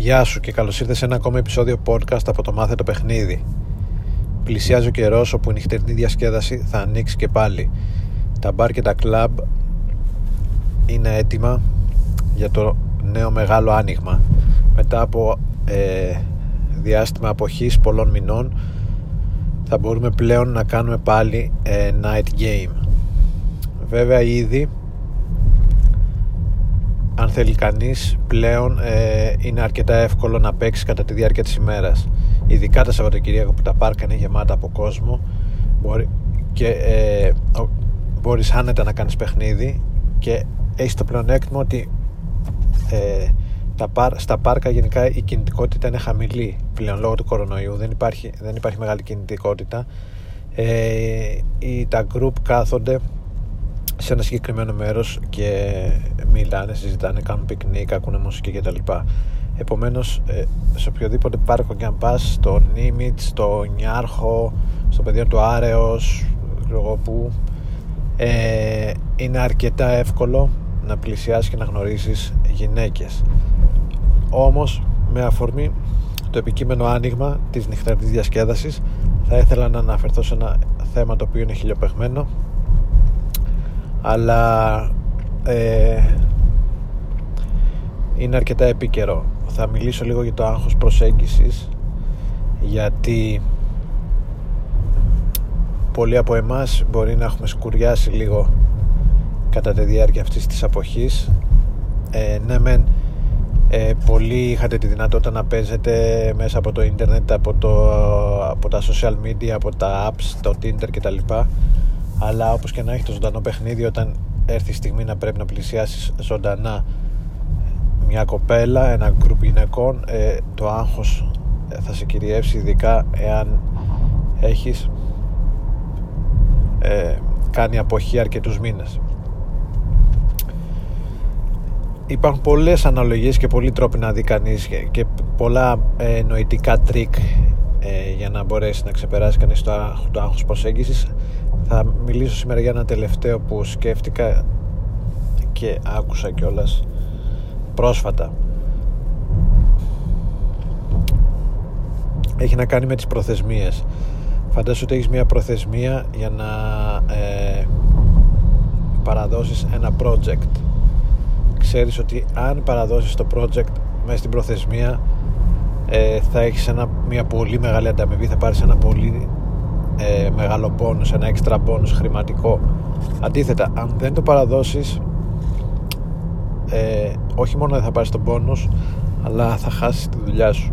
Γεια σου και καλώς ήρθες σε ένα ακόμα επεισόδιο podcast από το Μάθε το Παιχνίδι. Πλησιάζει ο καιρός όπου η νυχτερινή διασκέδαση θα ανοίξει και πάλι. Τα μπαρ και τα κλαμπ είναι έτοιμα για το νέο μεγάλο άνοιγμα. Μετά από ε, διάστημα αποχής πολλών μηνών θα μπορούμε πλέον να κάνουμε πάλι ε, night game. Βέβαια ήδη αν θέλει κανείς πλέον ε, είναι αρκετά εύκολο να παίξει κατά τη διάρκεια της ημέρας. Ειδικά τα Σαββατοκυριακά που τα πάρκα είναι γεμάτα από κόσμο μπορεί, και ε, μπορείς άνετα να κάνεις παιχνίδι και έχεις το πλεονέκτημα ότι ε, τα στα πάρκα γενικά η κινητικότητα είναι χαμηλή πλέον λόγω του κορονοϊού. Δεν υπάρχει, δεν υπάρχει μεγάλη κινητικότητα. Ε, τα group κάθονται σε ένα συγκεκριμένο μέρος και μιλάνε, συζητάνε, κάνουν πικνίκ, ακούνε μουσική κτλ. Επομένως, ε, σε οποιοδήποτε πάρκο και αν πας, στο Νίμιτς, στο Νιάρχο, στο πεδίο του Άρεος, που, ε, είναι αρκετά εύκολο να πλησιάσεις και να γνωρίσεις γυναίκες. Όμως, με αφορμή το επικείμενο άνοιγμα της νυχτερινής διασκέδασης, θα ήθελα να αναφερθώ σε ένα θέμα το οποίο είναι χιλιοπεγμένο αλλά ε, είναι αρκετά επίκαιρο. Θα μιλήσω λίγο για το άγχος προσέγγισης γιατί πολλοί από εμάς μπορεί να έχουμε σκουριάσει λίγο κατά τη διάρκεια αυτής της αποχής. Ε, ναι μεν ε, πολλοί είχατε τη δυνατότητα να παίζετε μέσα από το ίντερνετ από, το, από τα social media από τα apps, το Tinder κτλ αλλά όπως και να έχει το ζωντανό παιχνίδι όταν έρθει η στιγμή να πρέπει να πλησιάσεις ζωντανά μια κοπέλα, ένα γκρουπ γυναικών ε, το άγχος ε, θα σε κυριεύσει ειδικά εάν έχεις ε, κάνει αποχή αρκετούς μήνες. Υπάρχουν πολλές αναλογίες και πολλοί τρόποι να δει κανείς και, πολλά ε, νοητικά τρικ ε, για να μπορέσει να ξεπεράσει κανείς το, το άγχος προσέγγισης θα μιλήσω σήμερα για ένα τελευταίο που σκέφτηκα και άκουσα κιόλας πρόσφατα. Έχει να κάνει με τις προθεσμίες. Φαντάσου ότι έχεις μια προθεσμία για να ε, παραδώσεις ένα project. Ξέρεις ότι αν παραδώσεις το project μέσα στην προθεσμία ε, θα έχεις ένα, μια πολύ μεγάλη ανταμοιβή θα πάρεις ένα πολύ ε, μεγάλο πόνους, ένα έξτρα πόνους χρηματικό. Αντίθετα αν δεν το παραδώσεις ε, όχι μόνο δεν θα πάρεις τον πόνους αλλά θα χάσεις τη δουλειά σου.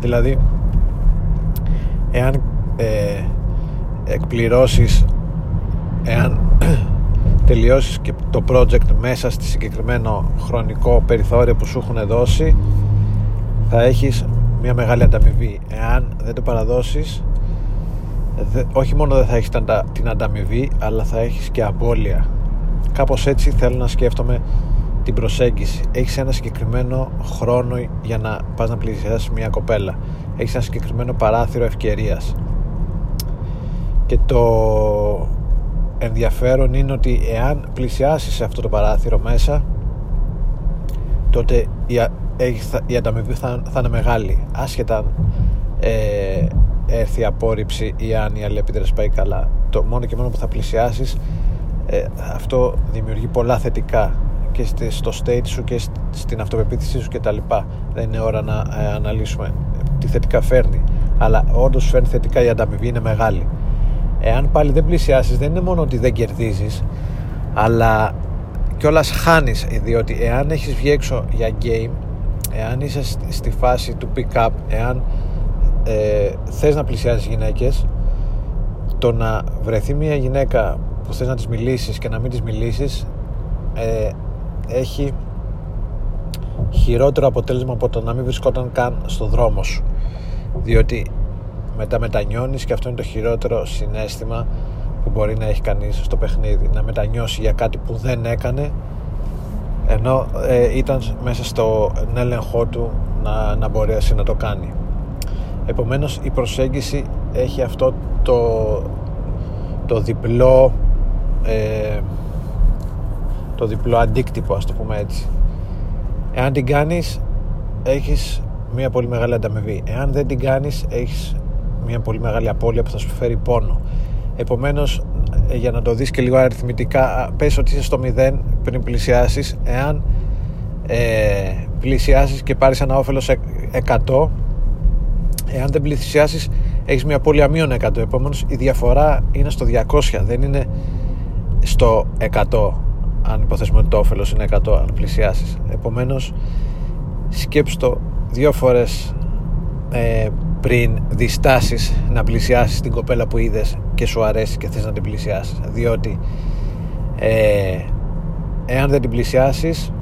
Δηλαδή εάν ε, εκπληρώσεις εάν τελειώσεις και το project μέσα στη συγκεκριμένο χρονικό περιθώριο που σου έχουν δώσει θα έχεις μια μεγάλη ανταμοιβή. Εάν δεν το παραδώσεις όχι μόνο δεν θα έχεις την ανταμοιβή αλλά θα έχεις και απώλεια. Κάπως έτσι θέλω να σκέφτομαι την προσέγγιση. Έχεις ένα συγκεκριμένο χρόνο για να πας να πλησιάσεις μια κοπέλα. Έχεις ένα συγκεκριμένο παράθυρο ευκαιρίας. Και το ενδιαφέρον είναι ότι εάν πλησιάσεις σε αυτό το παράθυρο μέσα τότε η, η ανταμοιβή θα, θα είναι μεγάλη. Άσχετα ε, έρθει η απόρριψη ή αν η αλληλεπίδραση πάει καλά. Το μόνο και μόνο που θα πλησιάσεις ε, αυτό δημιουργεί πολλά θετικά και στο state σου και στην αυτοπεποίθησή σου και τα λοιπά. Δεν είναι ώρα να ε, αναλύσουμε τι θετικά φέρνει αλλά όντως φέρνει θετικά η ανταμοιβή είναι μεγάλη. Εάν πάλι δεν πλησιάσεις δεν είναι μόνο ότι δεν κερδίζεις αλλά κιόλας χάνεις διότι εάν έχεις βγει έξω για game εάν είσαι στη φάση του pick up εάν ε, θες να πλησιάσεις γυναίκες; Το να βρεθεί μια γυναίκα που θες να της μιλήσεις και να μην της μιλήσεις ε, έχει χειρότερο αποτέλεσμα από το να μην βρισκόταν καν στο δρόμο σου. Διότι μετά μετανιώνεις και αυτό είναι το χειρότερο συνέστημα που μπορεί να έχει κανείς στο παιχνίδι. Να μετανιώσει για κάτι που δεν έκανε ενώ ε, ήταν μέσα στο έλεγχό του να, να μπορέσει να το κάνει επομένως η προσέγγιση έχει αυτό το, το διπλό ε, το διπλό αντίκτυπο ας το πούμε έτσι. Εάν την κάνεις έχεις μια πολύ μεγάλη ανταμοιβή. Εάν δεν την κάνεις έχεις μια πολύ μεγάλη απώλεια που θα σου φέρει πόνο. Επομένως ε, για να το δεις και λίγο αριθμητικά πες ότι είσαι στο 0 πριν πλησιάσεις. Εάν ε, πλησιάσεις και πάρεις ένα όφελος 100 εάν δεν πλησιάσεις έχεις μια απώλεια μείον 100 επομένως η διαφορά είναι στο 200 δεν είναι στο 100 αν υποθέσουμε ότι το όφελος είναι 100 αν πλησιάσεις. Επομένως σκέψου το δύο φορές ε, πριν διστάσεις να πλησιάσεις την κοπέλα που είδες και σου αρέσει και θες να την πλησιάσεις. Διότι ε, εάν δεν την πλησιάσεις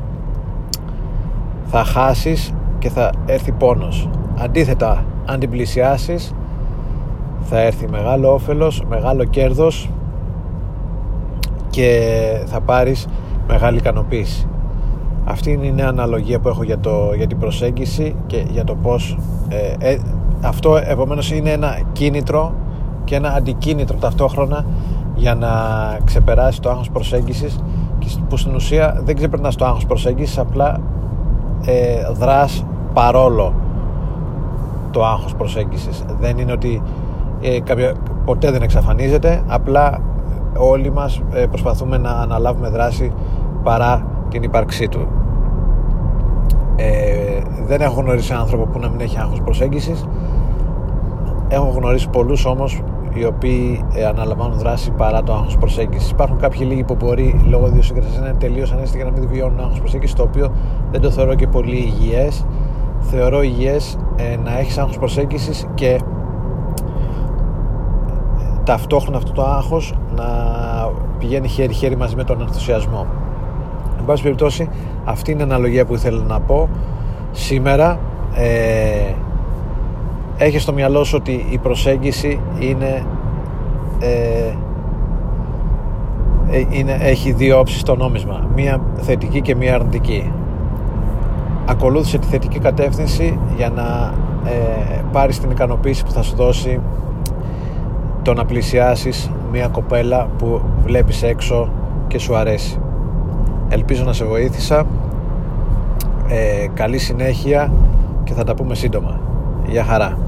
θα χάσεις και θα έρθει πόνος. Αντίθετα αν την πλησιάσεις θα έρθει μεγάλο όφελος μεγάλο κέρδος και θα πάρεις μεγάλη ικανοποίηση. Αυτή είναι η νέα αναλογία που έχω για, το, για την προσέγγιση και για το πως ε, ε, αυτό επομένως είναι ένα κίνητρο και ένα αντικίνητρο ταυτόχρονα για να ξεπεράσει το άγχος προσέγγισης που στην ουσία δεν ξεπερνάς το άγχος προσέγγισης απλά ε, δράς παρόλο το άγχος προσέγγισης. Δεν είναι ότι ε, ποτέ δεν εξαφανίζεται απλά όλοι μας ε, προσπαθούμε να αναλάβουμε δράση παρά την ύπαρξή του. Ε, δεν έχω γνωρίσει άνθρωπο που να μην έχει άγχος προσέγγισης. Έχω γνωρίσει πολλούς όμως οι οποίοι ε, αναλαμβάνουν δράση παρά το άγχος προσέγγισης. Υπάρχουν κάποιοι λίγοι που μπορεί λόγω ιδιοσυγκρασίας να είναι τελείως ανέστητοι για να μην βιώνουν άγχος προσέγγισης το οποίο δεν το θεωρώ και πολύ υγιές θεωρώ υγιές ε, να έχεις άγχος προσέγγισης και ταυτόχρονα αυτό το άγχος να πηγαίνει χέρι-χέρι μαζί με τον ενθουσιασμό. Εν πάση περιπτώσει, αυτή είναι η αναλογία που ήθελα να πω σήμερα. Ε, έχει στο μυαλό σου ότι η προσέγγιση είναι, ε, ε, είναι έχει δύο όψεις στο νόμισμα μία θετική και μία αρνητική ακολούθησε τη θετική κατεύθυνση για να ε, πάρεις την ικανοποίηση που θα σου δώσει το να πλησιάσεις μια κοπέλα που βλέπεις έξω και σου αρέσει. Ελπίζω να σε βοήθησα. Ε, καλή συνέχεια και θα τα πούμε σύντομα. Γεια χαρά